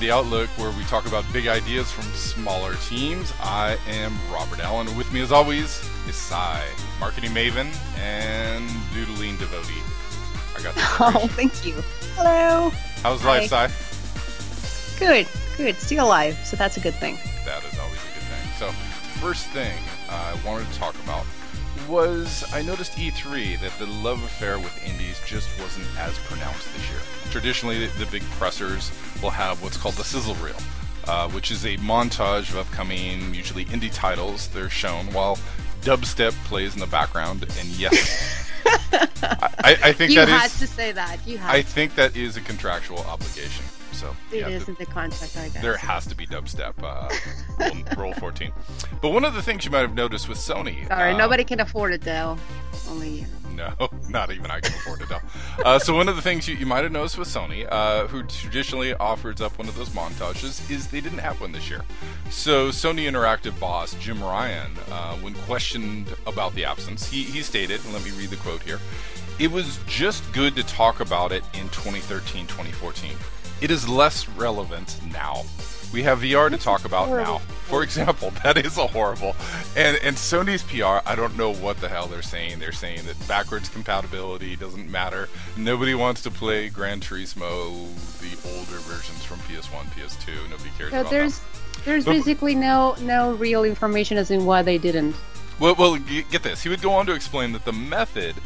The Outlook, where we talk about big ideas from smaller teams. I am Robert Allen, and with me, as always, is Cy, marketing maven and doodling devotee. I got that. Oh, thank you. Hello. How's Hi. life, Cy? Good, good. Still alive, so that's a good thing. That is always a good thing. So, first thing I wanted to talk about was I noticed E3 that the love affair with indies just wasn't as pronounced this year. Traditionally, the, the big pressers will have what's called the sizzle reel, uh, which is a montage of upcoming, usually indie titles. They're shown while dubstep plays in the background. And yes, I, I think you that had is. to say that. You had. I think that is a contractual obligation. So it have is to- in the contract, I guess. there has to be dubstep. Uh, roll, roll 14. But one of the things you might have noticed with Sony. Sorry, uh, nobody can afford it though. Only you. No, not even I can afford it. though. Uh, so one of the things you, you might have noticed with Sony, uh, who traditionally offers up one of those montages, is they didn't have one this year. So Sony Interactive boss Jim Ryan, uh, when questioned about the absence, he, he stated, and let me read the quote here. It was just good to talk about it in 2013 2014. It is less relevant now. We have VR to talk about now. For example, that is a horrible. And and Sony's PR, I don't know what the hell they're saying. They're saying that backwards compatibility doesn't matter. Nobody wants to play Gran Turismo, the older versions from PS1, PS2. Nobody cares So about there's that. there's But- basically no no real information as in why they didn't. Well, well, get this. He would go on to explain that the method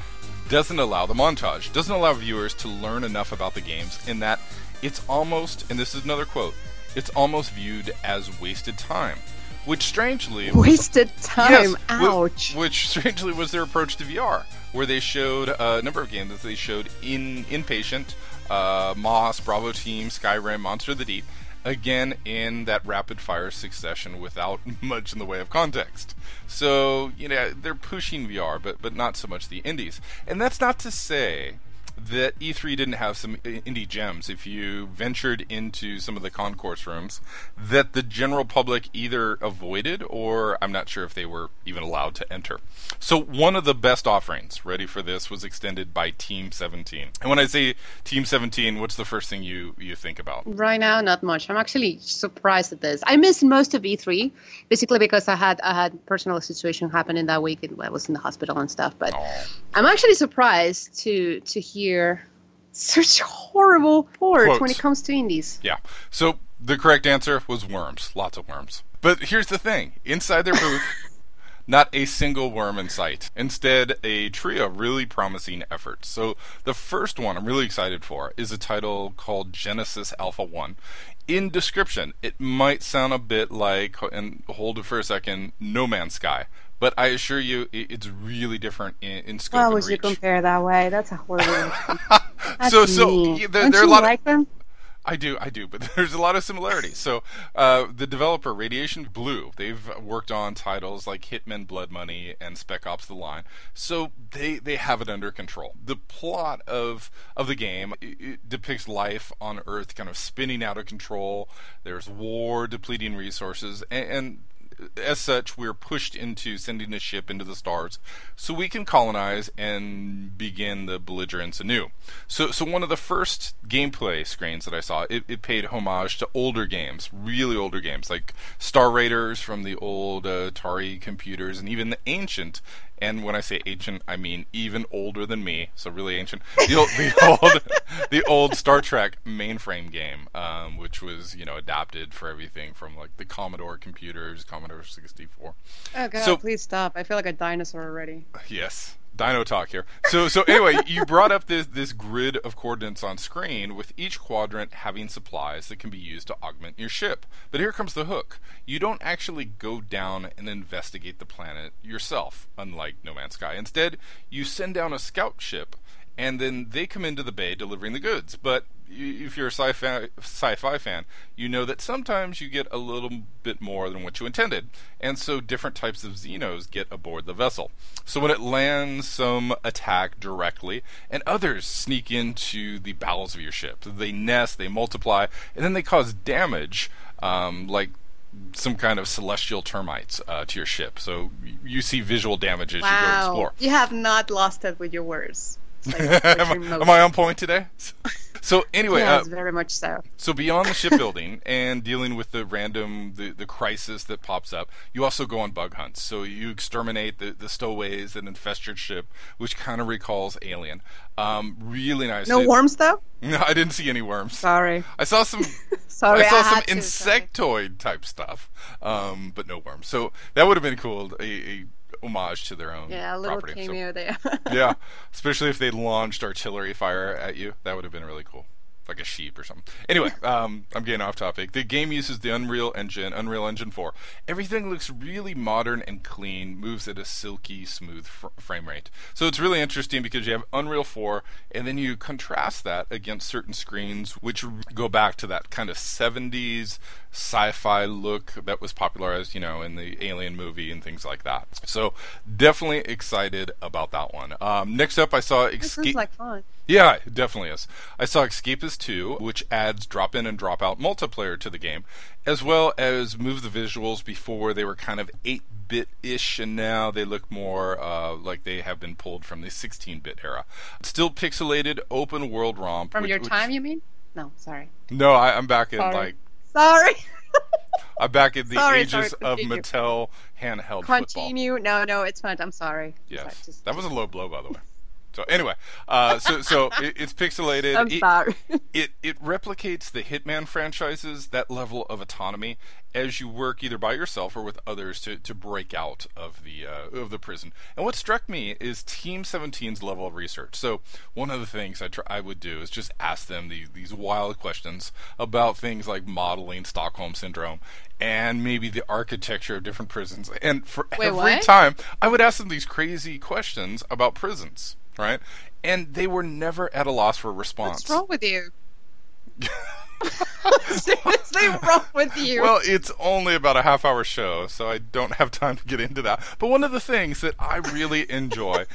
doesn't allow the montage doesn't allow viewers to learn enough about the games in that it's almost and this is another quote it's almost viewed as wasted time which strangely was- Wasted time. Yes, Ouch. Which strangely was their approach to VR, where they showed a number of games that they showed in Inpatient, uh, Moss, Bravo Team, Skyrim, Monster of the Deep, again in that rapid fire succession without much in the way of context. So you know they're pushing VR, but but not so much the indies. And that's not to say that E3 didn't have some indie gems if you ventured into some of the concourse rooms that the general public either avoided or I'm not sure if they were even allowed to enter. So one of the best offerings ready for this was extended by Team 17. And when I say Team 17, what's the first thing you you think about? Right now, not much. I'm actually surprised at this. I missed most of E3, basically because I had I had personal situation happen in that week. and I was in the hospital and stuff. But. I'm actually surprised to to hear such horrible words when it comes to indies. Yeah. So the correct answer was worms. Lots of worms. But here's the thing inside their booth, not a single worm in sight. Instead, a trio of really promising efforts. So the first one I'm really excited for is a title called Genesis Alpha 1. In description, it might sound a bit like, and hold it for a second, No Man's Sky. But I assure you, it's really different in, in scope Why would you compare that way? That's a horrible. That's so, so mean. yeah, there, Don't there are a lot of like them? I do, I do, but there's a lot of similarities. So, uh, the developer Radiation Blue, they've worked on titles like Hitman: Blood Money and Spec Ops: The Line, so they they have it under control. The plot of of the game depicts life on Earth kind of spinning out of control. There's war, depleting resources, and, and as such, we're pushed into sending a ship into the stars so we can colonize and begin the belligerence anew. So, so one of the first gameplay screens that I saw, it, it paid homage to older games, really older games, like Star Raiders from the old uh, Atari computers, and even the ancient. And when I say ancient, I mean even older than me, so really ancient. The old, the old, the old Star Trek mainframe game, um, which was you know adapted for everything from like the Commodore computers, Commodore 64. Oh god, So- please stop! I feel like a dinosaur already. Yes. Dino talk here. So so anyway, you brought up this this grid of coordinates on screen with each quadrant having supplies that can be used to augment your ship. But here comes the hook. You don't actually go down and investigate the planet yourself, unlike No Man's Sky. Instead, you send down a scout ship and then they come into the bay delivering the goods. But if you're a sci-fi, sci-fi fan, you know that sometimes you get a little bit more than what you intended, and so different types of Xenos get aboard the vessel. So when it lands, some attack directly, and others sneak into the bowels of your ship. They nest, they multiply, and then they cause damage, um, like some kind of celestial termites uh, to your ship. So you see visual damage as you go Wow, explore. you have not lost it with your words. Like am, I- on point today? So anyway, yes, uh, very much so. so beyond the shipbuilding and dealing with the random the, the crisis that pops up, you also go on bug hunts. So you exterminate the, the stowaways that infest your ship, which kind of recalls Alien. Um, really nice. No It- worms though. No, I didn't see any worms. Sorry. I saw some. Sorry, I saw I some to, sorry. insectoid type stuff, um, but no worms. So that would have been cool. A, a homage to their own Yeah, a little property. So- cameo there. yeah, especially if they launched artillery fire at you, that would have been really cool, like a sheep or something. Anyway, um, I'm getting off topic. The game uses the Unreal Engine, Unreal Engine 4. Everything looks really modern and clean, moves at a silky smooth fr- frame rate. So it's really interesting because you have Unreal 4, and then you contrast that against certain screens which go back to that kind of 70s sci-fi look that was popularized, you know, in the Alien movie and things like that. So definitely excited about that one. Um, next up, I saw This Escape. like fun. Yeah, it definitely is. I saw Escapist 2, which adds drop in and drop out multiplayer to the game, as well as move the visuals before they were kind of 8 bit ish, and now they look more uh, like they have been pulled from the 16 bit era. Still pixelated, open world romp. From which- your which- time, you mean? No, sorry. No, I, I'm back in Sorry. like. Sorry. I'm back in the Sorry, ages sorry, of. Mattel handheld football. Continue. No, no, it's fine. I'm sorry. Yes, Sorry, just- that was a low blow, by the way. So anyway, uh, so so it, it's pixelated. I'm It- sorry. it it replicates the Hitman franchises that level of autonomy as you work either by yourself or with others to, to break out of the uh, of the prison. And what struck me is Team 17's level of research. So one of the things I try, I would do is just ask them the, these wild questions about things like modeling Stockholm syndrome and maybe the architecture of different prisons. And for Wait, every what? time I would ask them these crazy questions about prisons, right? And they were never at a loss for a response. What's wrong with you? Seriously, wrong with you? Well, it's only about a half hour show, so I don't have time to get into that. But one of the things that I really enjoy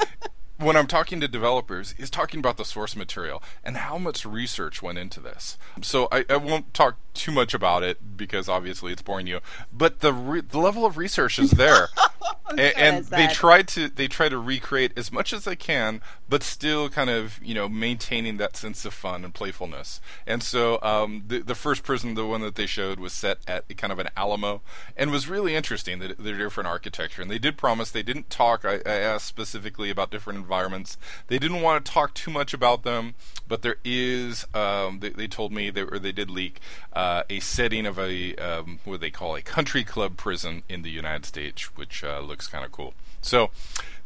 when I'm talking to developers is talking about the source material and how much research went into this. So I, I won't talk too much about it because obviously it's boring you. But the re- the level of research is there, A- and, they try to they try to recreate as much as they can, but still kind of you know maintaining that sense of fun and playfulness. And so um, the the first prison, the one that they showed, was set at kind of an Alamo, and was really interesting. That they're different architecture, and they did promise they didn't talk. I, I asked specifically about different environments. They didn't want to talk too much about them, but there is. Um, they, they told me they or they did leak uh, a setting of a um, what they call a country club prison in the United States, which uh, looks kind of cool. So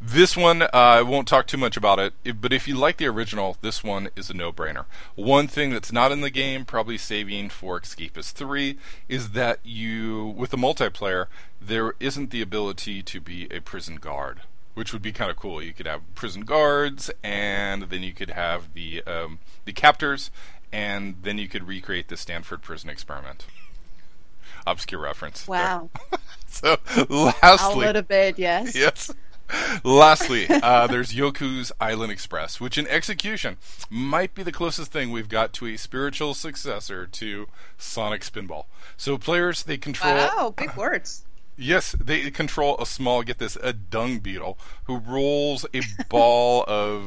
this one, uh, I won't talk too much about it, but if you like the original, this one is a no-brainer. One thing that's not in the game, probably saving for Escapist 3, is that you, with the multiplayer, there isn't the ability to be a prison guard, which would be kind of cool. You could have prison guards, and then you could have the um, the captors, and then you could recreate the Stanford prison experiment. Obscure reference. wow. So, A lastly, little bit, yes. yes. Lastly, uh, there's Yoku's Island Express, which in execution might be the closest thing we've got to a spiritual successor to Sonic Spinball. So players they control Wow, big words. Yes, they control a small, get this, a dung beetle who rolls a ball of.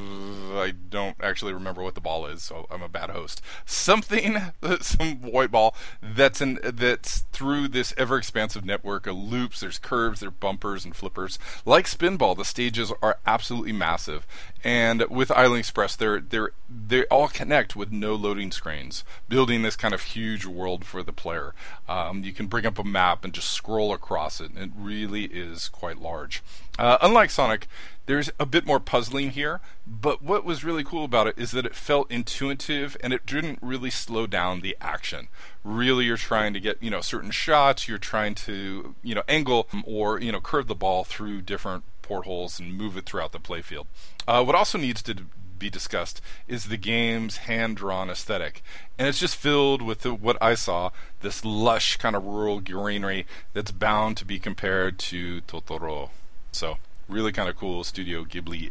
I don't actually remember what the ball is, so I'm a bad host. Something, some white ball that's in that's through this ever expansive network of loops. There's curves, there's bumpers and flippers. Like Spinball, the stages are absolutely massive, and with Island Express, they're they're they all connect with no loading screens, building this kind of huge world for the player. Um, you can bring up a map and just scroll across it, and it really is quite large. Uh, unlike Sonic, there's a bit more puzzling here, but what was really cool about it is that it felt intuitive and it didn't really slow down the action. Really, you're trying to get you know certain shots, you're trying to you know angle or you know curve the ball through different portholes and move it throughout the playfield. Uh, what also needs to be discussed is the game's hand-drawn aesthetic, and it's just filled with the, what I saw this lush kind of rural greenery that's bound to be compared to Totoro. So really kind of cool Studio Ghibli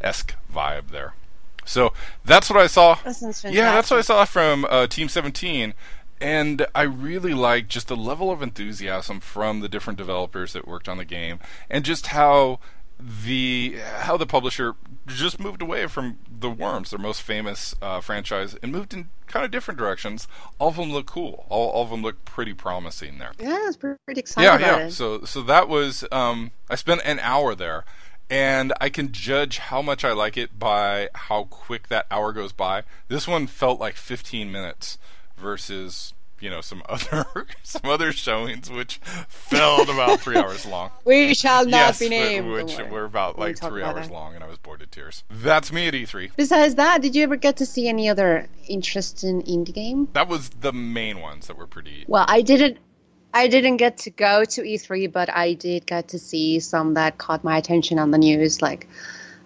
esque vibe there. So that's what I saw. Yeah, that's what I saw from uh, Team 17. And I really like just the level of enthusiasm from the different developers that worked on the game, and just how the how the publisher just moved away from the Worms, their most famous uh, franchise, and moved in kind of different directions. All of them look cool. All, all of them look pretty promising there. Yeah, I was pretty excited yeah, yeah. it. So so that was um, I spent an hour there, and I can judge how much I like it by how quick that hour goes by. This one felt like 15 minutes versus you know some other some other showings which felt about three hours long. We shall not yes, be named. which were about like three hours that. long, and I was bored to tears. That's me at E3. Besides that, did you ever get to see any other interesting indie game? That was the main ones that were pretty. Well, I didn't. I didn't get to go to E3, but I did get to see some that caught my attention on the news. Like,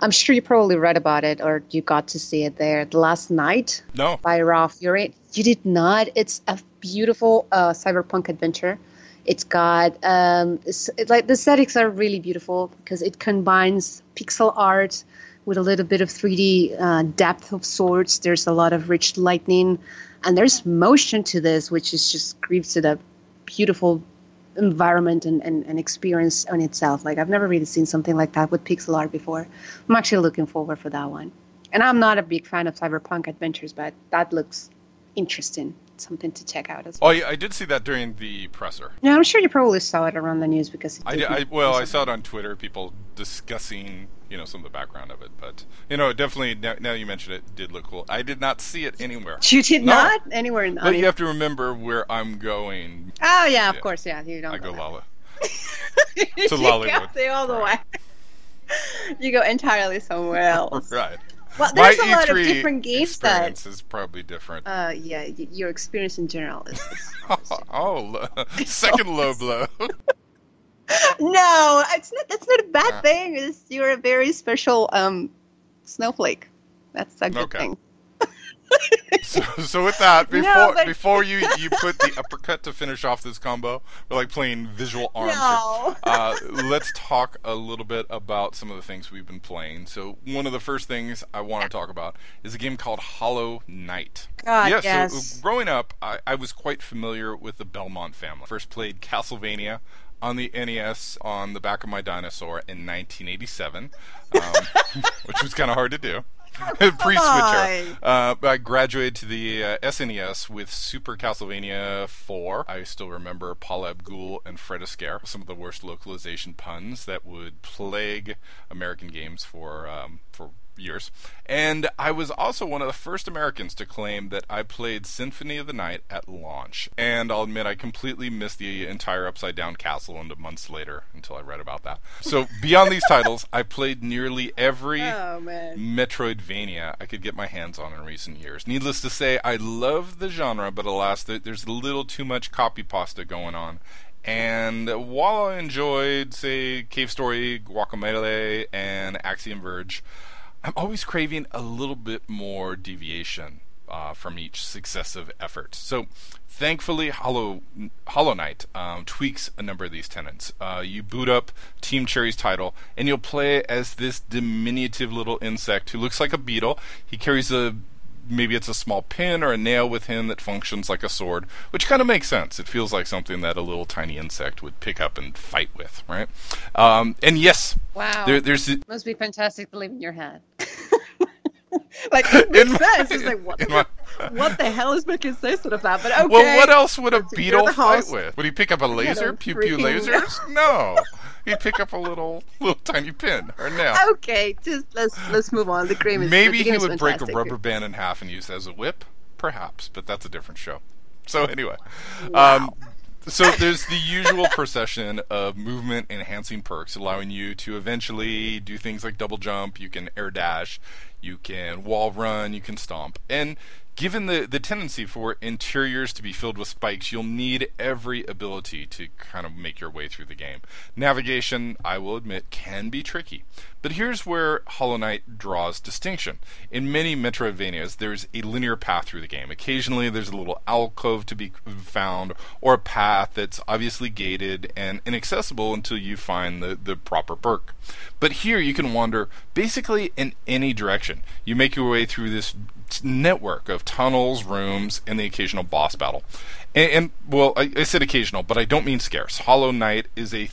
I'm sure you probably read about it or you got to see it there. The Last Night No, by Raw Fury. You did not. It's a beautiful uh, cyberpunk adventure. It's got um, it's, like the aesthetics are really beautiful because it combines pixel art with a little bit of 3D uh, depth of sorts. There's a lot of rich lighting, and there's motion to this, which is just gives it a beautiful environment and, and, and experience on itself. Like I've never really seen something like that with pixel art before. I'm actually looking forward for that one. And I'm not a big fan of cyberpunk adventures, but that looks interesting. Something to check out as oh, well. oh, yeah, I did see that during the presser. Yeah, I'm sure you probably saw it around the news because it I, did I well, I saw it on Twitter. People discussing, you know, some of the background of it. But you know, it definitely now, now you mention it, did look cool. I did not see it anywhere. You did No. not anywhere in the But you have to remember where I'm going. Oh yeah, of Yeah. course, yeah. You don't. I go Lala. to you go all the way. you go entirely somewhere else. right. Well, My there's a lot of E3 different games that. experience is probably different. Uh, yeah, y- your experience in general is. is oh, lo- second low blow. no, it's not. That's not a bad Ah. thing. It's, you're a very special um, snowflake. That's a good Okay. thing. So, so with that, No, before but- before you you put the uppercut to finish off this combo, we're like playing visual arms. No. Uh, let's talk a little bit about some of the things we've been playing. So one of the first things I want to talk about is a game called Hollow Knight. God, yeah, yes. so growing up, I, I was quite familiar with the Belmont family. First played Castlevania on the NES on the back of my dinosaur in 1987, um, which was kind of hard to do. Pre-switcher. Why? Uh, I graduated to the uh, SNES with Super Castlevania 4. I still remember Paul Abdul and Fred Astaire, some of the worst localization puns that would plague American games for um, for years. And I was also one of the first Americans to claim that I played Symphony of the Night at launch. And I'll admit I completely missed the entire Upside Down Castle into months later until I read about that. So beyond these titles, I played nearly every Oh. Metroidvania I could get my hands on in recent years. Needless to say, I love the genre, but alas, there's a little too much copy pasta going on. And while I enjoyed, say, Cave Story, Guacamelee, and Axiom Verge, I'm always craving a little bit more deviation uh, from each successive effort. So, thankfully, Hollow Hollow Knight um, tweaks a number of these tenets. Uh, you boot up Team Cherry's title, and you'll play as this diminutive little insect who looks like a beetle. He carries a maybe it's a small pin or a nail with him that functions like a sword, which kind of makes sense. It feels like something that a little tiny insect would pick up and fight with, right? Um, and yes, Wow. there, there's the- Must be fantastic to live in your head. like it In makes my- sense. It's like what, in my- what the hell is making sense of that? But okay. Well, what else would a beetle hear fight with? Would he pick up a laser? Pew pew lasers? No. He'd pick up a little little tiny pin or nail. Okay, just let's let's move on. The cream is Maybe he would break a rubber band in half and use it as a whip. Perhaps, but that's a different show. So anyway, um, so there's the usual procession of movement enhancing perks, allowing you to eventually do things like double jump. You can air dash, you can wall run, you can stomp, and Given the, the tendency for interiors to be filled with spikes, you'll need every ability to kind of make your way through the game. Navigation, I will admit, can be tricky. But here's where Hollow Knight draws distinction. In many Metroidvanias, there's a linear path through the game. Occasionally, there's a little alcove to be found, or a path that's obviously gated and inaccessible until you find the, the proper perk. But here, you can wander basically in any direction. You make your way through this network of tunnels, rooms, and the occasional boss battle. And, and well, I, I said occasional, but I don't mean scarce. Hollow Knight is a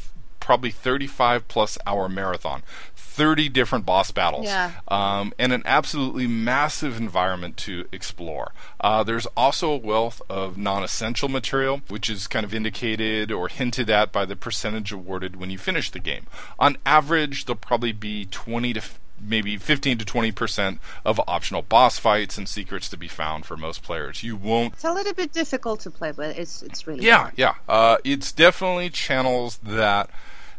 probably 35 plus hour marathon 30 different boss battles, Yeah. um, and an absolutely massive environment to explore. Uh, there's also a wealth of non essential material, which is kind of indicated or hinted at by the percentage awarded when you finish the game. On average, there'll probably be 20 to maybe 15 to 20 percent of optional boss fights and secrets to be found for most players. You won't It's a little bit difficult to play, but it's it's really yeah, fun. yeah. Uh, it's definitely channels that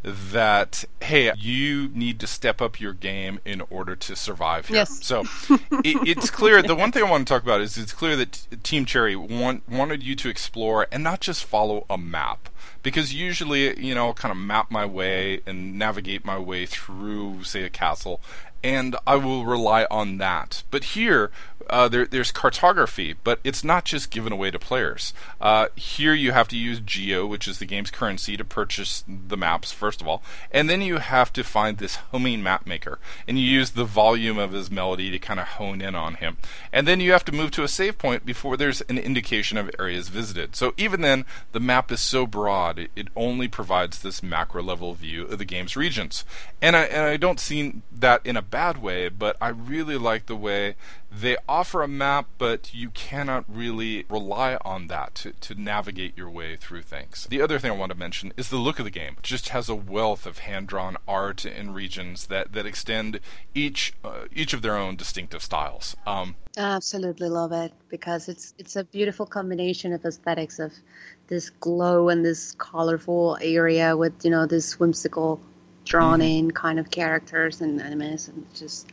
that hey, you need to step up your game in order to survive here. Yes. So it, it's clear. The one thing I want to talk about is it's clear that t- Team Cherry want, wanted you to explore and not just follow a map. Because usually, you know, I'll kind of map my way and navigate my way through, say, a castle, and I will rely on that. But here, uh, there, there's cartography, but it's not just given away to players. Uh, here, you have to use Geo, which is the game's currency, to purchase the maps, first of all, and then you have to find this homing map maker, and you use the volume of his melody to kind of hone in on him. And then you have to move to a save point before there's an indication of areas visited. So even then, the map is so broad, it, it only provides this macro level view of the game's regions. And I, and I don't see that in a bad way, but I really like the way they offer a map, but you cannot really rely on that to, to navigate your way through things. The other thing I want to mention is the look of the game. It just has a wealth of hand drawn art and regions that, that extend each uh, each of their own distinctive styles. Um, Absolutely love it because it's it's a beautiful combination of aesthetics of this glow and this colorful area with you know this whimsical drawn Mm-hmm. in kind of characters and enemies and just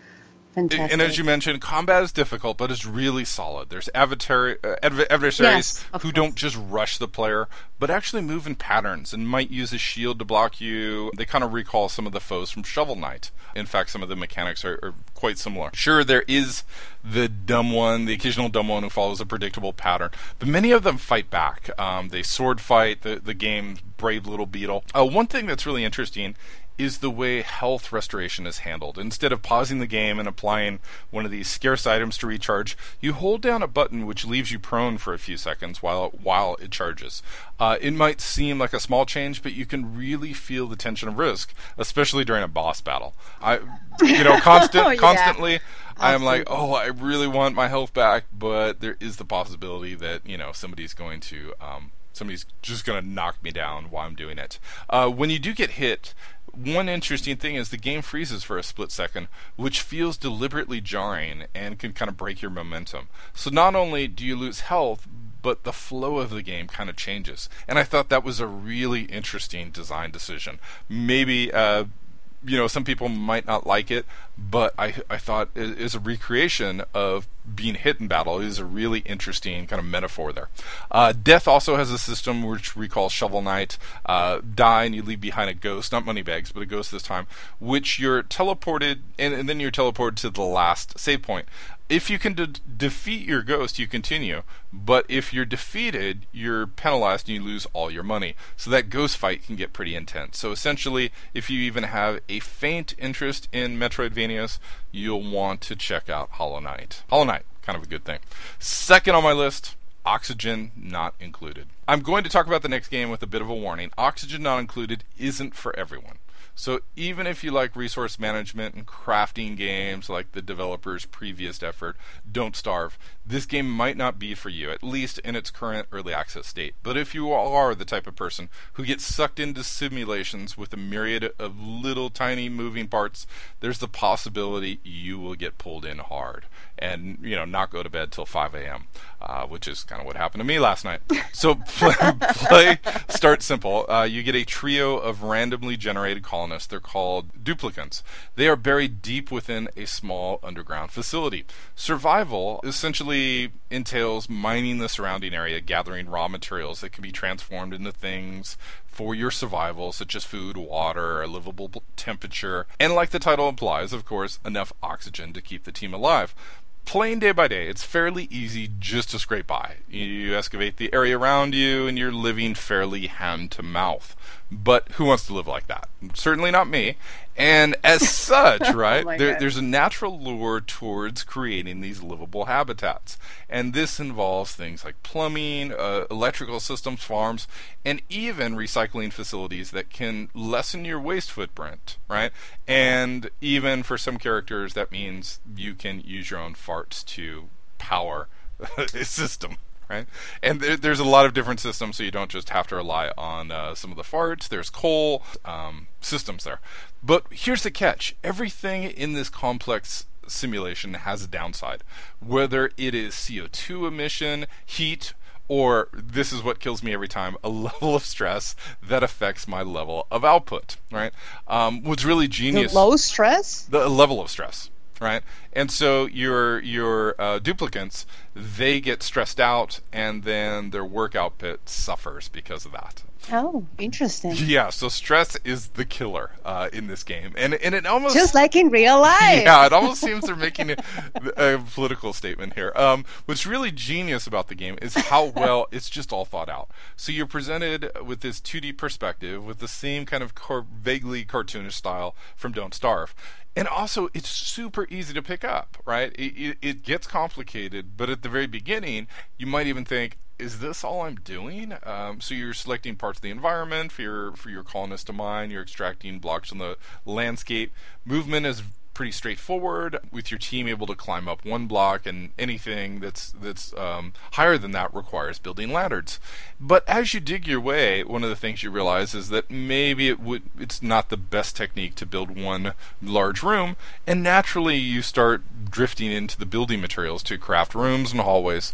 fantastic. and as you mentioned, combat is difficult, but it's really solid. There's avatar, uh, adv- adversaries Yes, who course. don't just rush the player, but actually move in patterns and might use a shield to block you. They kind of recall some of the foes from Shovel Knight. In fact, some of the mechanics are, are quite similar. Sure, there is the dumb one, the occasional dumb one who follows a predictable pattern, but many of them fight back. Um, they sword fight the, the game's brave little beetle. Uh, one thing that's really interesting is the way health restoration is handled. Instead of pausing the game and applying one of these scarce items to recharge, you hold down a button which leaves you prone for a few seconds while while it charges. Uh, it might seem like a small change, but you can really feel the tension of risk, especially during a boss battle. I, you know, constant, Oh, yeah. constantly. I am like, oh, I really want my health back, but there is the possibility that you know somebody's going to um, somebody's just going to knock me down while I'm doing it. Uh, when you do get hit, one interesting thing is the game freezes for a split second, which feels deliberately jarring and can kind of break your momentum. So not only do you lose health, but the flow of the game kind of changes. And I thought that was a really interesting design decision. Maybe uh, you know some people might not like it, but I I thought it is a recreation of being hit in battle. It is a really interesting kind of metaphor there. Uh, Death also has a system which recalls Shovel Knight. Uh, die and you leave behind a ghost, not money bags, but a ghost this time, which you're teleported and, and then you're teleported to the last save point if you can de- defeat your ghost, you continue. But if you're defeated, you're penalized and you lose all your money. So that ghost fight can get pretty intense. So essentially, if you even have a faint interest in Metroidvanias, you'll want to check out Hollow Knight. Hollow Knight, kind of a good thing. Second on my list, Oxygen not included. I'm going to talk about the next game with a bit of a warning. Oxygen not included isn't for everyone. So even if you like resource management and crafting games like the developer's previous effort, Don't Starve, this game might not be for you, at least in its current early access state. But if you are the type of person who gets sucked into simulations with a myriad of little tiny moving parts, there's the possibility you will get pulled in hard and you know not go to bed till 5 a.m., uh, which is kind of what happened to me last night. So play, play start simple. Uh, you get a trio of randomly generated colonists. They're called duplicants. They are buried deep within a small underground facility. Survival essentially entails mining the surrounding area, gathering raw materials that can be transformed into things for your survival, such as food, water, a livable temperature, and like the title implies, of course, enough oxygen to keep the team alive. Playing day by day, it's fairly easy just to scrape by. You excavate the area around you, and you're living fairly hand to mouth. But who wants to live like that? Certainly not me. And as such, Oh right, my there, there's a natural lure towards creating these livable habitats. And this involves things like plumbing, uh, electrical systems, farms, and even recycling facilities that can lessen your waste footprint, right? And even for some characters, that means you can use your own farts to power a system right? And there, there's a lot of different systems, so you don't just have to rely on uh, some of the farts. There's coal um, systems there. But here's the catch everything in this complex simulation has a downside, whether it is CO2 emission, heat, or this is what kills me every time a level of stress that affects my level of output, right? Um, what's really genius The genius low stress? the level of stress right and so your your uh, duplicants they get stressed out and then their work output suffers because of that Oh, interesting. yeah so stress is the killer uh, in this game and and it almost Just like in real life. yeah, it almost seems they're making a, a political statement here. Um, what's really genius about the game is how well it's just all thought out. So you're presented with this 2D perspective with the same kind of car- vaguely cartoonish style from Don't Starve. And also, it's super easy to pick up, right? It, it, it gets complicated, but at the very beginning, you might even think, is this all I'm doing? Um, so you're selecting parts of the environment for your for your colonists to mine. You're extracting blocks from the landscape. Movement is pretty straightforward with your team able to climb up one block and anything that's that's um, higher than that requires building ladders. But as you dig your way one of the things you realize is that maybe it would it's not the best technique to build one large room and naturally you start drifting into the building materials to craft rooms and hallways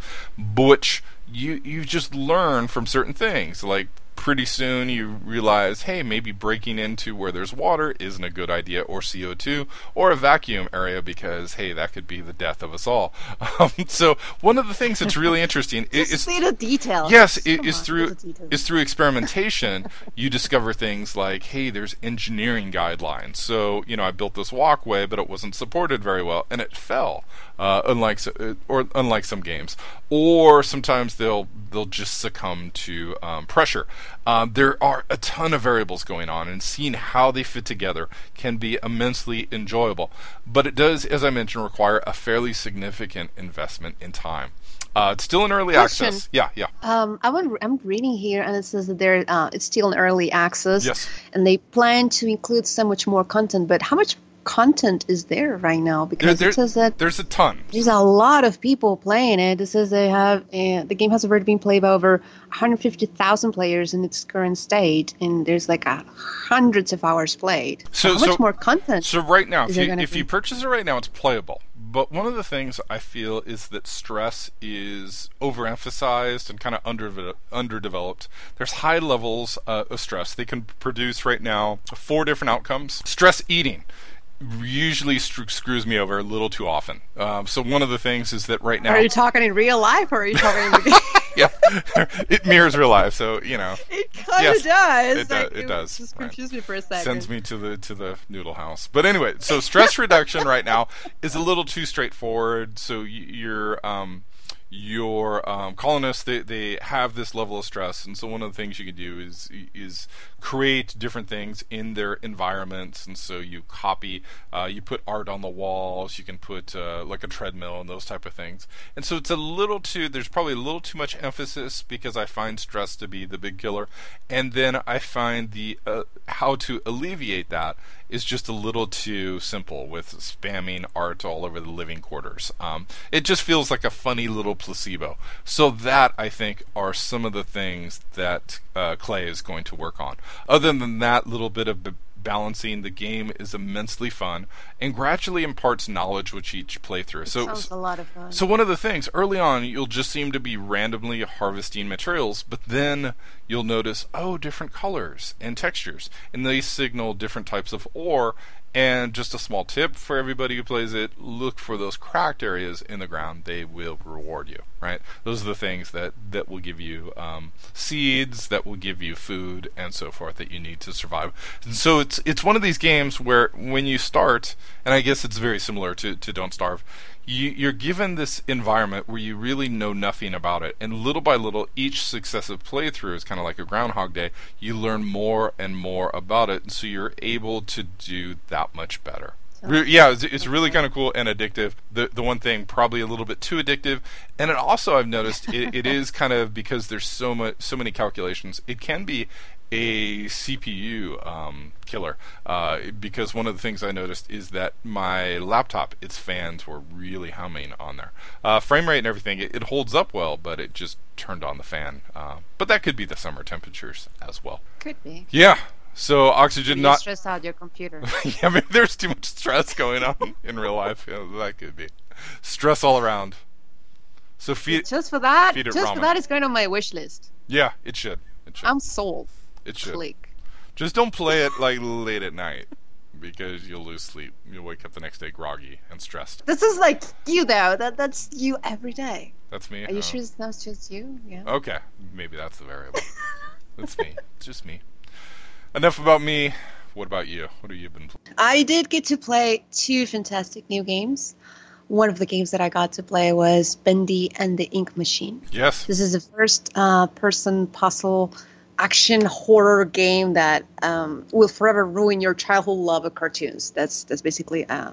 which you you just learn from certain things like pretty soon you realize, hey, maybe breaking into where there's water isn't a good idea, or CO2, or a vacuum area, because hey, that could be the death of us all. Um, so one of the things that's really interesting is little details. Yes, it Come is on, through is through experimentation. you discover things like, hey, there's engineering guidelines. So you know, I built this walkway, but it wasn't supported very well, and it fell. Uh, unlike uh, or unlike some games, or sometimes they'll they'll just succumb to um, pressure. Um, there are a ton of variables going on, and seeing how they fit together can be immensely enjoyable. But it does, as I mentioned, require a fairly significant investment in time. Uh, it's still in early Question. access. Yeah, yeah. Um, I I'm reading here, and it says that they're uh, it's still in early access. Yes. And they plan to include so much more content. But how much content is there right now? Because There- it says that There's a ton. there's a lot of people playing it. It says they have uh, the game has already been played by over 150,000 players in its current state, and there's like a hundreds of hours played. So- how much so- more content? So right now, if you, if be- you purchase it right now, it's playable. But one of the things I feel is that stress is overemphasized and kind of under underdeveloped. There's high levels uh, of stress. They can produce right now four different outcomes. Stress eating usually screws me over a little too often. Um, so one of the things is that right now, Are you talking in real life, or are you talking in yeah, it mirrors real life. So you know, It kind Yes, of does. it do- Like, it does, Just right. me for a second. sends me to the to the noodle house. But anyway, so stress reduction right now is a little too straightforward. So y- your um, your um, colonists they, they have this level of stress, and so one of the things you can do is is create different things in their environments. And so you copy, uh, you put art on the walls, you can put uh, like a treadmill and those type of things. And so it's a little too there's probably a little too much emphasis because I find stress to be the big killer, and then I find the uh, how to alleviate that is just a little too simple with spamming art all over the living quarters. Um, it just feels like a funny little placebo. So that I think are some of the things that uh, Klei is going to work on. Other than that little bit of balancing, the game is immensely fun and gradually imparts knowledge with each playthrough. So Sounds a lot of fun. so one of the things early on, you'll just seem to be randomly harvesting materials, but then you'll notice, oh, different colors and textures, and they signal different types of ore. And just a small tip for everybody who plays it: look for those cracked areas in the ground. They will reward you. Right? Those are the things that that will give you um, seeds, that will give you food, and so forth that you need to survive. And so it's it's one of these games where when you start, and I guess it's very similar to to Don't Starve you, you're given this environment where you really know nothing about it, and little by little, each successive playthrough is kind of like a Groundhog Day. You learn more and more about it, and so you're able to do that much better. Yeah, it's, it's really kind of cool and addictive. The the one thing probably a little bit too addictive, and it also I've noticed it, it is kind of because there's so much so many calculations. It can be a CPU um, killer uh, because one of the things I noticed is that my laptop, its fans were really humming on there. Uh, frame rate and everything, it, it holds up well, but it just turned on the fan. Uh, but that could be the summer temperatures as well. Could be. Yeah. So oxygen You not stress out your computer. yeah, maybe there's too much stress going on in real life. Yeah, that could be stress all around. So feed, just for that, feed just ramen. for that, it's going on my wish list. yeah, it should. It should. I'm sold. It should. Click. Just don't play it like late at night because you'll lose sleep. You'll wake up the next day groggy and stressed. This is like you though. That that's you every day. That's me. Are you Oh. sure it's not just you? Yeah. Okay, maybe that's the variable. That's me. It's just me. Enough about me. What about you? What have you been playing? I did get to play two fantastic new games. One of the games that I got to play was Bendy and the Ink Machine. Yes. This is the first uh, person puzzle action horror game that um, will forever ruin your childhood love of cartoons. That's that's basically uh,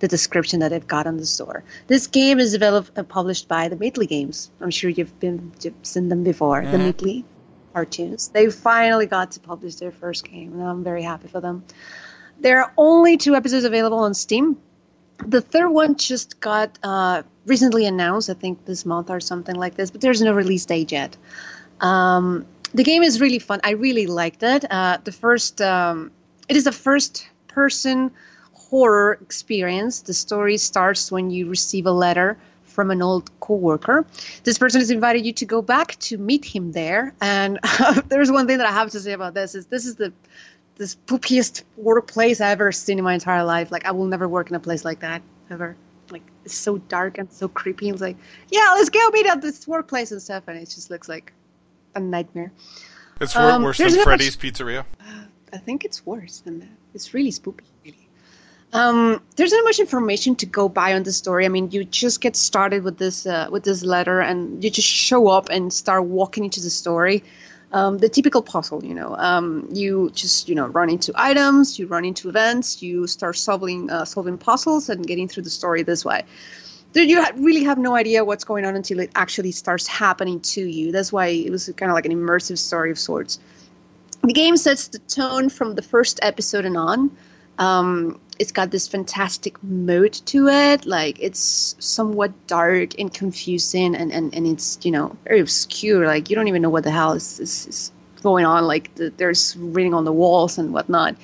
the description that they've got on the store. This game is developed and published by the Meatly Games. I'm sure you've been you've seen them before. The Mhm. Meatly cartoons. They finally got to publish their first game, and I'm very happy for them. There are only two episodes available on Steam. The third one just got uh, recently announced, I think this month or something like this, but there's no release date yet. Um, the game is really fun. I really liked it. Uh, the first, um, it is a first-person horror experience. The story starts when you receive a letter from an old coworker. This person has invited you to go back to meet him there. And there's one thing that I have to say about this is this is the the spookiest workplace I've ever seen in my entire life. Like I will never work in a place like that ever. Like it's so dark and so creepy. It's like, yeah, let's go meet at this workplace and stuff, and it just looks like a nightmare. It's Um, worse than not much- Freddy's Pizzeria. I think it's worse than that. It's really spooky, really. Um, there's not much information to go by on the story. I mean, you just get started with this uh, with this letter, and you just show up and start walking into the story. Um, the typical puzzle, you know. Um, you just you know run into items, you run into events, you start solving uh, solving puzzles and getting through the story this way. You really have no idea what's going on until it actually starts happening to you. That's why it was kind of like an immersive story of sorts the game sets the tone from the first episode and on. Um, it's got this fantastic mode to it. Like it's somewhat dark and confusing, and, and, and it's you know very obscure. Like you don't even know what the hell is, is, is going on. Like the, there's reading on the walls and whatnot.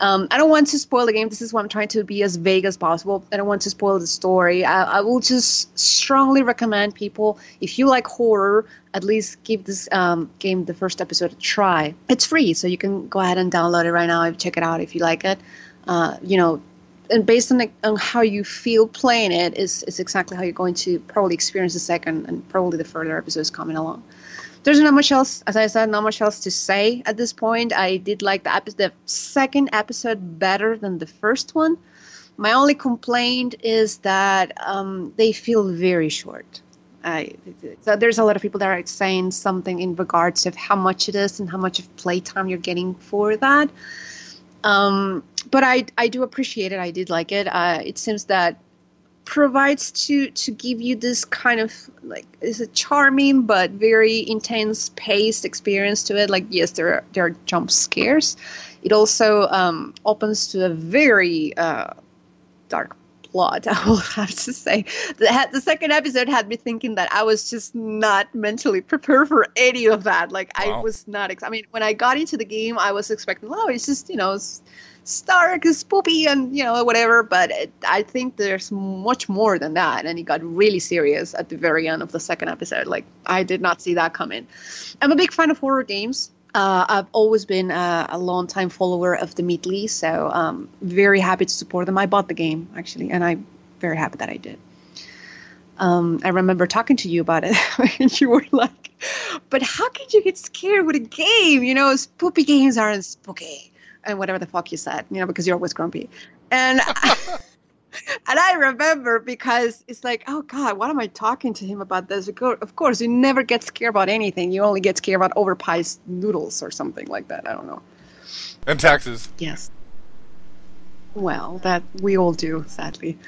Um, I don't want to spoil the game. This is why I'm trying to be as vague as possible. I don't want to spoil the story. I, I will just strongly recommend people, if you like horror, at least give this um, game the first episode a try. It's free, so you can go ahead and download it right now and check it out if you like it. Uh, you know, and based on, the, on how you feel playing it is, is exactly how you're going to probably experience the second and probably the further episodes coming along there's not much else as i said not much else to say at this point. I did like the, epi- the second episode better than the first one. My only complaint is that um, they feel very short. I, so there's a lot of people that are saying something in regards of how much it is and how much of playtime you're getting for that. Um, but I, I do appreciate it. I did like it. Uh, it seems that provides to to give you this kind of like is a charming but very intense paced experience to it. Like yes there are there are jump scares. It also um, opens to a very uh, dark plot i will have to say the, the second episode had me thinking that i was just not mentally prepared for any of that like i was not ex- i mean when i got into the game i was expecting oh it's just you know it's, Stark is spoopy and you know whatever, but it, I think there's much more than that, and it got really serious at the very end of the second episode. Like I did not see that coming. I'm a big fan of horror games. Uh, I've always been a, a long time follower of the Meatly, so um, very happy to support them. I bought the game actually, and I'm very happy that I did. Um, I remember talking to you about it, and you were like, "But how could you get scared with a game? You know, spoopy games aren't spooky." and whatever the fuck you said, you know, because you're always grumpy. And and I remember because it's like, oh God, what am I talking to him about this? Of course, you never get scared about anything. You only get scared about overpriced noodles or something like that. I don't know. And taxes. Yes. Well, that we all do, sadly.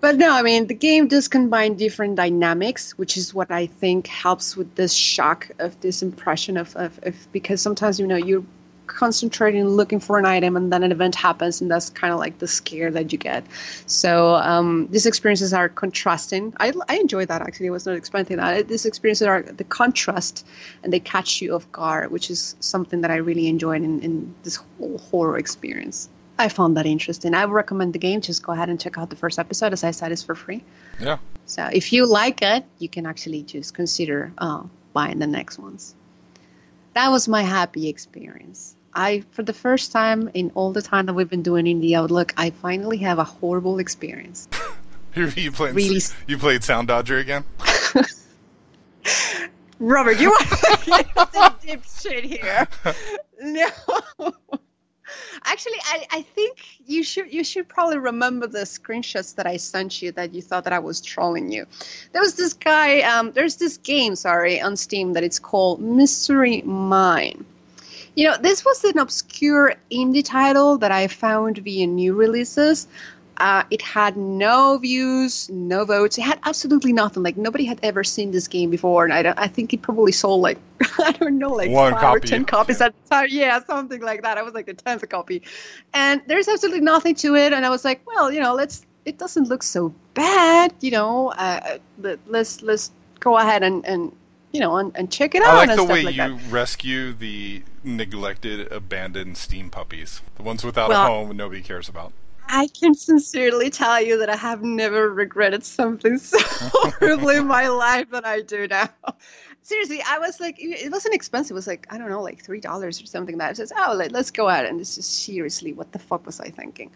But no, I mean, the game does combine different dynamics, which is what I think helps with this shock of this impression of, of, of because sometimes, you know, you're concentrating looking for an item and then an event happens and that's kind of like the scare that you get. So um, these experiences are contrasting. I, I enjoy that actually. I was not expecting that. These experiences are the contrast and they catch you off guard which is something that i really enjoyed in, in this whole horror experience. I found that interesting. I would recommend the game. Just go ahead and check out the first episode. As i said it's for free. Yeah. So if you like it you can actually just consider uh, buying the next ones that was my happy experience. I, for the first time in all the time that we've been doing Indie Outlook, I finally have a horrible experience. you, you played really? you played Soundodger again? Robert, you want to deep shit here? No. Actually, I, I think you should you should probably remember the screenshots that I sent you that you thought that I was trolling you. There was this guy. Um, there's this game, sorry, on Steam that it's called Mystery Mine. You know, this was an obscure indie title that I found via new releases. Uh, it had no views, no votes. It had absolutely nothing. Like nobody had ever seen this game before, and I, I think it probably sold like I don't know, like One five copy. or ten copies at the time. Yeah, something like that. I was like the tenth copy, and there's absolutely nothing to it. And I was like, well, you know, let's. It doesn't look so bad, you know. Uh, let, let's let's go ahead and and you know and, and check it out. I like the way like you that. rescue the neglected, abandoned Steam puppies, the ones without Well, a home nobody cares about. I can sincerely tell you that I have never regretted something so horribly in my life than I do now. Seriously, I was like, it wasn't expensive. It was like, I don't know, like $3 or something that. I says, oh, let, let's go out. And this is seriously, what the fuck was I thinking?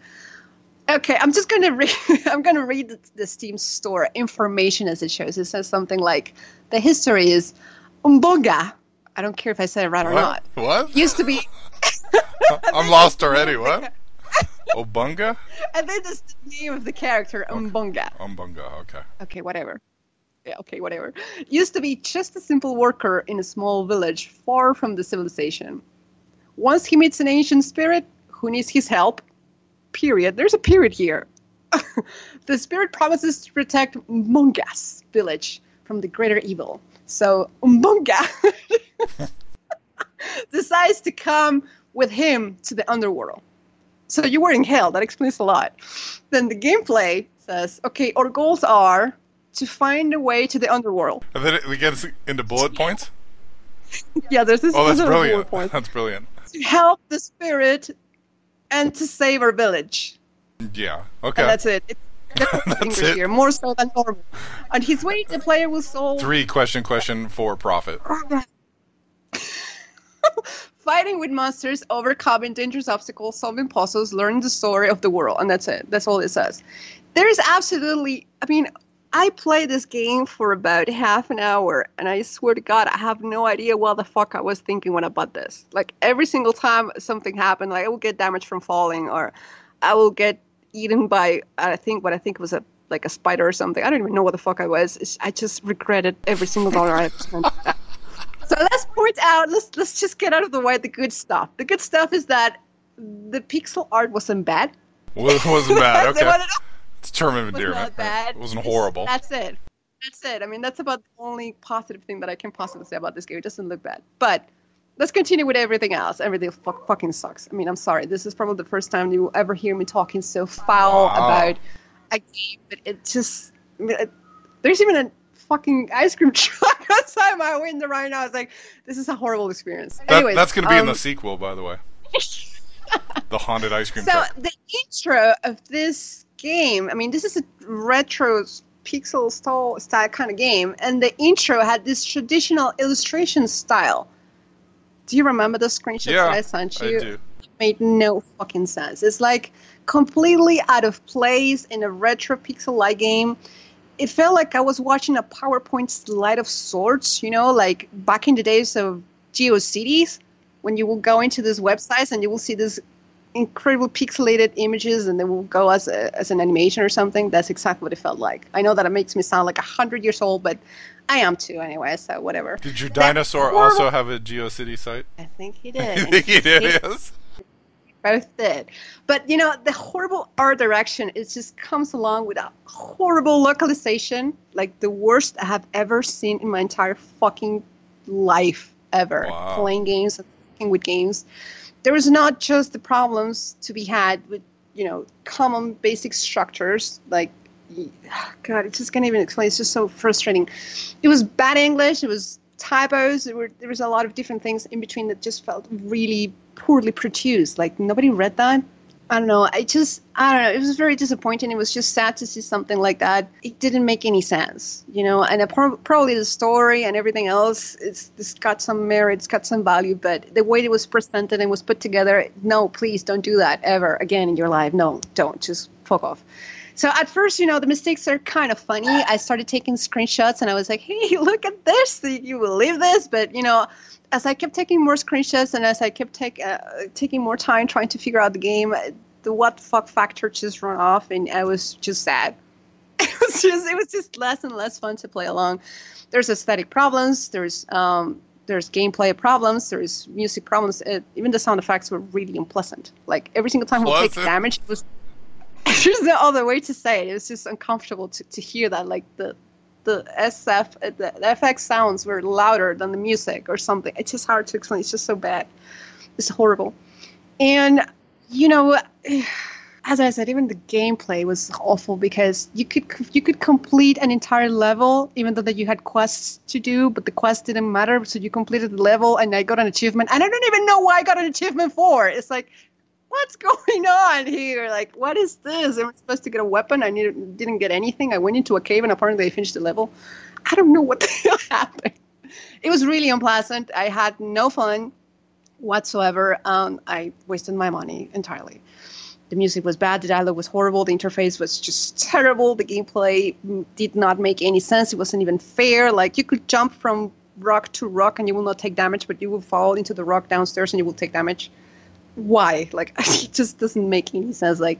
Okay, I'm just gonna read. I'm gonna read the, the Steam store information as it shows. It says something like, the history is Umbonga. I don't care if I said it right or not. What? What? Used to be I'm lost already. What? Obunga? and then just the name of the character, Umbonga. Umbunga. Okay. Okay, whatever. Yeah, okay, whatever. Used to be just a simple worker in a small village far from the civilization. Once he meets an ancient spirit who needs his help, period. There's a period here. the spirit promises to protect Mungas village from the greater evil. So Umbunga decides to come with him to the underworld. So you were in hell. That explains a lot. Then the gameplay says, okay, our goals are to find a way to the underworld. And then it gets into bullet points. Yeah, there's this Oh, that's this bullet brilliant. That's brilliant. to help the spirit and to save our village. Yeah. Okay. And that's it. It's that's That's it. here, more so than normal. On his way, the player will solve Three question question for profit. fighting with monsters, overcoming dangerous obstacles, solving puzzles, learning the story of the world, and that's it. That's all it says. There is absolutely, I mean, I played this game for about half an hour, and I swear to God, I have no idea what the fuck I was thinking when I bought this. Like every single time something happened, like I will get damaged from falling, or I will get eaten by, I think what I think was a like a spider or something. I don't even know what the fuck I was. I just regretted every single dollar I spent. So let's point out. Let's let's just get out of the way the good stuff. The good stuff is that the pixel art wasn't bad. Well, it wasn't bad. Okay. It's term of wasn't, bad. It wasn't horrible. That's it. That's it. I mean, that's about the only positive thing that I can possibly say about this game. It doesn't look bad. But let's continue with everything else. Everything fuck, fucking sucks. I mean, I'm sorry. This is probably the first time you will ever hear me talking so foul Wow. about a game. But it just, I mean, it, there's even a fucking ice cream truck outside my window right now. It's like, this is a horrible experience. That- Anyways, that's going to be in the um, sequel, by the way. the haunted ice cream So truck. the intro of this game, I mean, this is a retro pixel style, style kind of game, and the intro had this traditional illustration style. Do you remember the screenshots Yeah, that I sent I you? do. Made no fucking sense. It's like completely out of place in a retro pixel-like game. It felt like I was watching a PowerPoint slide of sorts, you know, like back in the days of GeoCities, when you will go into these websites and you will see these incredible pixelated images and they will go as a, as an animation or something. That's exactly what it felt like. I know that it makes me sound like a hundred years old, but I am too anyway. So whatever. Did your dinosaur also have a GeoCity site? I think he did. I think he did. Yes. Both did, but you know the horrible art direction. It just comes along with a horrible localization, like the worst I have ever seen in my entire fucking life ever. Wow. Playing games and with games there was not just the problems to be had with you know common basic structures like god i just can't even explain it's just so frustrating it was bad english it was typos there were there was a lot of different things in between that just felt really poorly produced like nobody read that I don't know. I just, I don't know. It was very disappointing. It was just sad to see something like that. It didn't make any sense, you know. And uh, probably the story and everything else, it's, it's got some merit, it's got some value. But the way it was presented and was put together, no, please don't do that ever again in your life. No, don't. Just fuck off. So at first, you know, the mistakes are kind of funny. I started taking screenshots and I was like, hey, look at this. You will believe this. But, you know, as I kept taking more screenshots and as I kept take, uh, taking more time trying to figure out the game, the what fuck factor just run off, and I was just sad. It was just it was just less and less fun to play along. There's aesthetic problems. There's um, there's gameplay problems. There's music problems. It, even the sound effects were really unpleasant. Like every single time we take damage, it was there's no other way to say it. It was just uncomfortable to, to hear that. Like the the SF, uh, the, the FX sounds were louder than the music or something. It's just hard to explain. It's just so bad. It's horrible. And you know, as I said, even the gameplay was awful because you could you could complete an entire level even though that you had quests to do, but the quest didn't matter, so you completed the level and I got an achievement, and I don't even know why I got an achievement for. It's like, what's going on here? Like, what is this? Am I supposed to get a weapon? I didn't get anything. I went into a cave and apparently I finished the level. I don't know what the hell happened. It was really unpleasant. I had no fun whatsoever. Um, I wasted my money entirely. The music was bad, the dialogue was horrible, the interface was just terrible, the gameplay did not make any sense, it wasn't even fair. Like, you could jump from rock to rock and you will not take damage, but you will fall into the rock downstairs and you will take damage. Why? Like, it just doesn't make any sense. Like,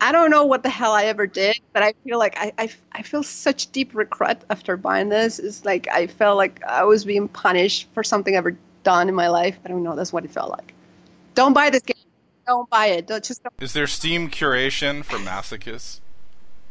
I don't know what the hell I ever did, but I feel like I, I, I feel such deep regret after buying this. It's like I felt like I was being punished for something I ever done in my life. I don't know. That's what it felt like. Don't buy this game. Don't buy it. Don't, just don't. Is there Steam curation for masochists?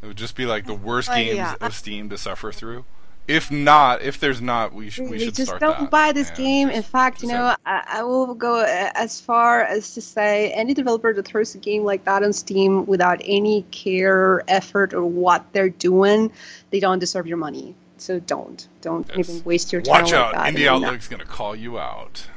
It would just be like the worst Uh, games yeah. of Steam to suffer through. If not, if there's not, we, sh- we should just don't that. buy this and game. just- In fact, you know, I, I will go uh, as far as to say any developer that throws a game like that on Steam without any care, effort, or what they're doing, they don't deserve your money. So don't, don't Yes. even waste your time. Watch like out! that. Indie And, Outlook's gonna call you out,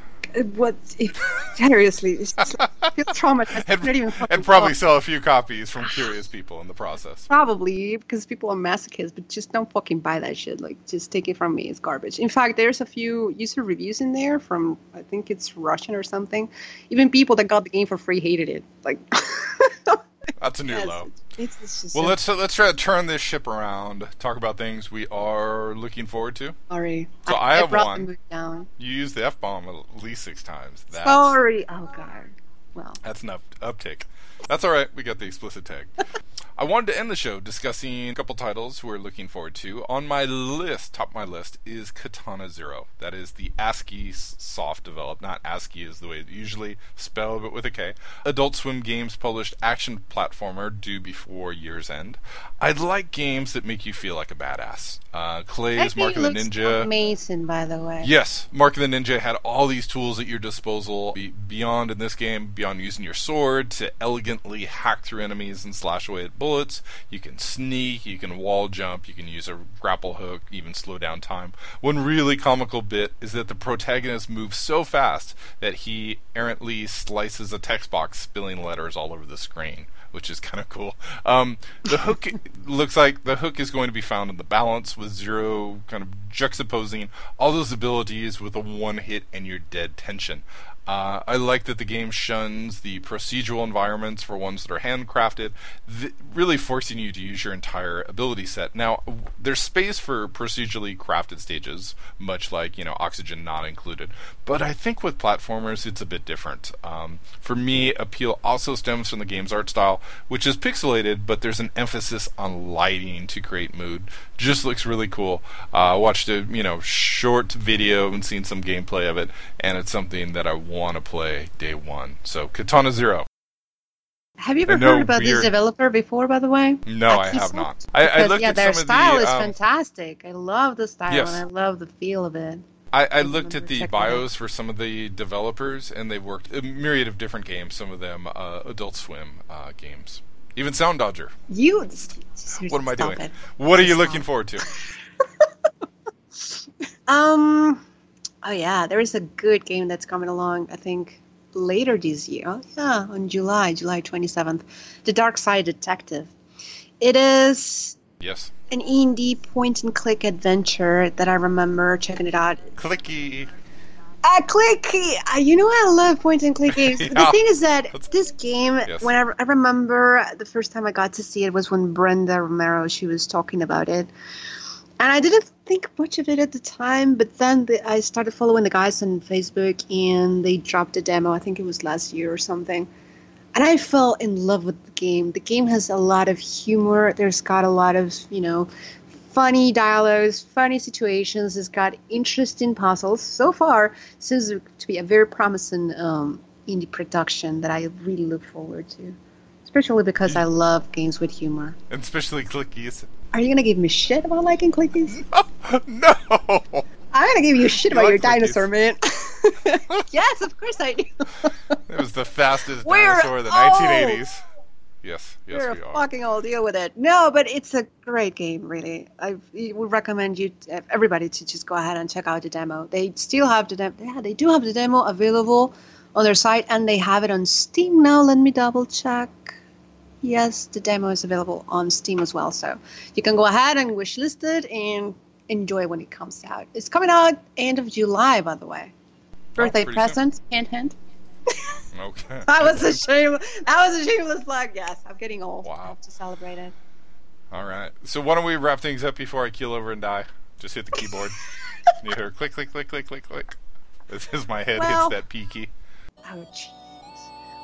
What? If, seriously, it's just, I feel traumatized. And, and probably talk. sell a few copies from curious people in the process. Probably because people are masochists, but just don't fucking buy that shit. Like, just take it from me. It's garbage. In fact, there's a few user reviews in there from I think it's Russian or something. Even people that got the game for free hated it. Like, That's a new yes, low. It's, it's just Well, so let's let's try to turn this ship around. Talk about things we are looking forward to. sorry. So I have brought one. down. You used the f bomb at least six times. That's, Sorry. Oh god. Well, That's enough uptick. That's all right. We got the explicit tag. I wanted to end the show discussing a couple titles we're looking forward to. On my list, top of my list, is Katana Zero. That is the Askiisoft developed, not ASCII is the way it's usually spelled, but with a K. Adult Swim Games published action platformer due before year's end. I like games that make you feel like a badass. Uh, Klei's that Mark of the Ninja. amazing, by the way. Yes, Mark of the Ninja had all these tools at your disposal. Beyond in this game, beyond using your sword to elegantly hack through enemies and slash away at bullets, you can sneak, you can wall jump, you can use a grapple hook, even slow down time. One really comical bit is that the protagonist moves so fast that he errantly slices a text box, spilling letters all over the screen which is kind of cool. Um, the hook looks like the hook is going to be found in the balance with zero kind of juxtaposing all those abilities with a one hit and you're dead tension. Uh, I like that the game shuns the procedural environments for ones that are handcrafted, th- really forcing you to use your entire ability set. Now, there's space for procedurally crafted stages, much like you know Oxygen not included. But I think with platformers, it's a bit different. Um, for me, appeal also stems from the game's art style, which is pixelated, but there's an emphasis on lighting to create mood. Just looks really cool. Uh, I watched a you know short video and seen some gameplay of it, and it's something that I want to play day one. So Katana Zero. Have you ever heard about weird... this developer before, by the way? No, I have not. I, I looked yeah, at their some style of the, is um, fantastic. I love the style Yes. and I love the feel of it. I, I looked at the bios for some of the developers, and they've worked a myriad of different games. Some of them uh, Adult Swim uh, games, even Soundodger. You. What am I doing? It. What are you looking forward to? Um. Oh yeah, there is a good game that's coming along. I think later this year. Oh yeah, on July, July twenty seventh, The Darkside Detective. It is Yes. an indie point and click adventure that I remember checking it out. Clicky. Uh, clicky. Uh, you know I love point and click games. Yeah. The thing is that this game, Yes. when I, I remember the first time I got to see it was when Brenda Romero she was talking about it, and I didn't think much of it at the time. But then the, I started following the guys on Facebook, and they dropped a demo. I think it was last year or something. And I fell in love with the game. The game has a lot of humor. There's got a lot of, you know, funny dialogues, funny situations. It's got interesting puzzles. So far, seems to be a very promising um, indie production that I really look forward to. Especially because I love games with humor. And especially clickies. Are you gonna give me shit about liking clickies? no! I'm gonna give you shit about like your dinosaur, man. yes, of course I do. It was the fastest We're dinosaur of the old. 1980s. Yes, yes, You're we a are. fucking old deal with it. No, but it's a great game, really. I would recommend you, everybody, to just go ahead and check out the demo. They still have the demo. Yeah, they do have the demo available on their site, and they have it on Steam now. Let me double check. Yes, the demo is available on Steam as well, so you can go ahead and wishlist it and enjoy when it comes out. It's coming out end of July, by the way. Oh, Birthday pretty soon. present, hint, hint. Okay. That was a shame. That was a shameless plug. Yes, I'm getting old. Wow. I have to celebrate it. All right. So why don't we wrap things up before I keel over and die? Just hit the keyboard. you hear click, click, click, click, click, click. This is my head Well- hits that P key. Oh, jeez.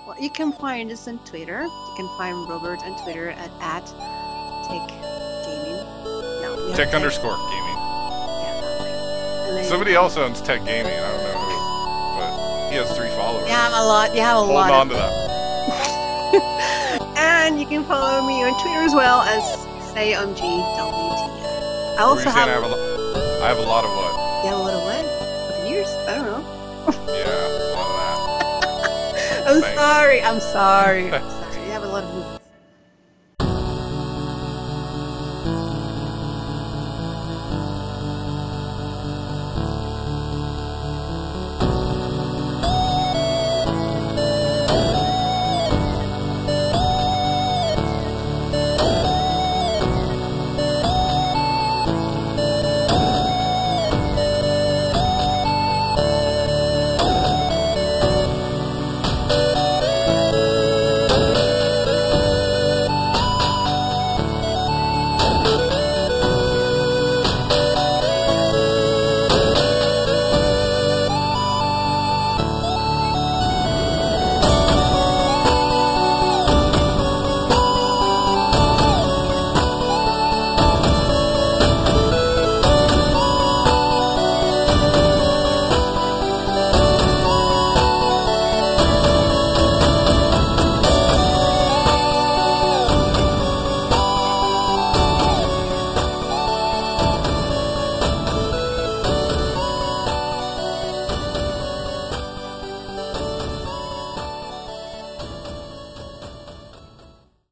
Well, you can find us on Twitter. You can find Robert on Twitter at, at Tech Gaming. No, Tech underscore gaming. Yeah, that way. And then- Somebody else owns Tech Gaming. I don't know who, but he has three followers. You have a lot. You have a Hold lot. on of, to that. and you can follow me on Twitter as well as SayOMGWTN. I also Were you saying have. I have a, lo- I have a lot of what? You have a little what? Of years? I don't know. Yeah, a lot of that. I'm Thanks. sorry. I'm sorry. I'm sorry. You have a lot of.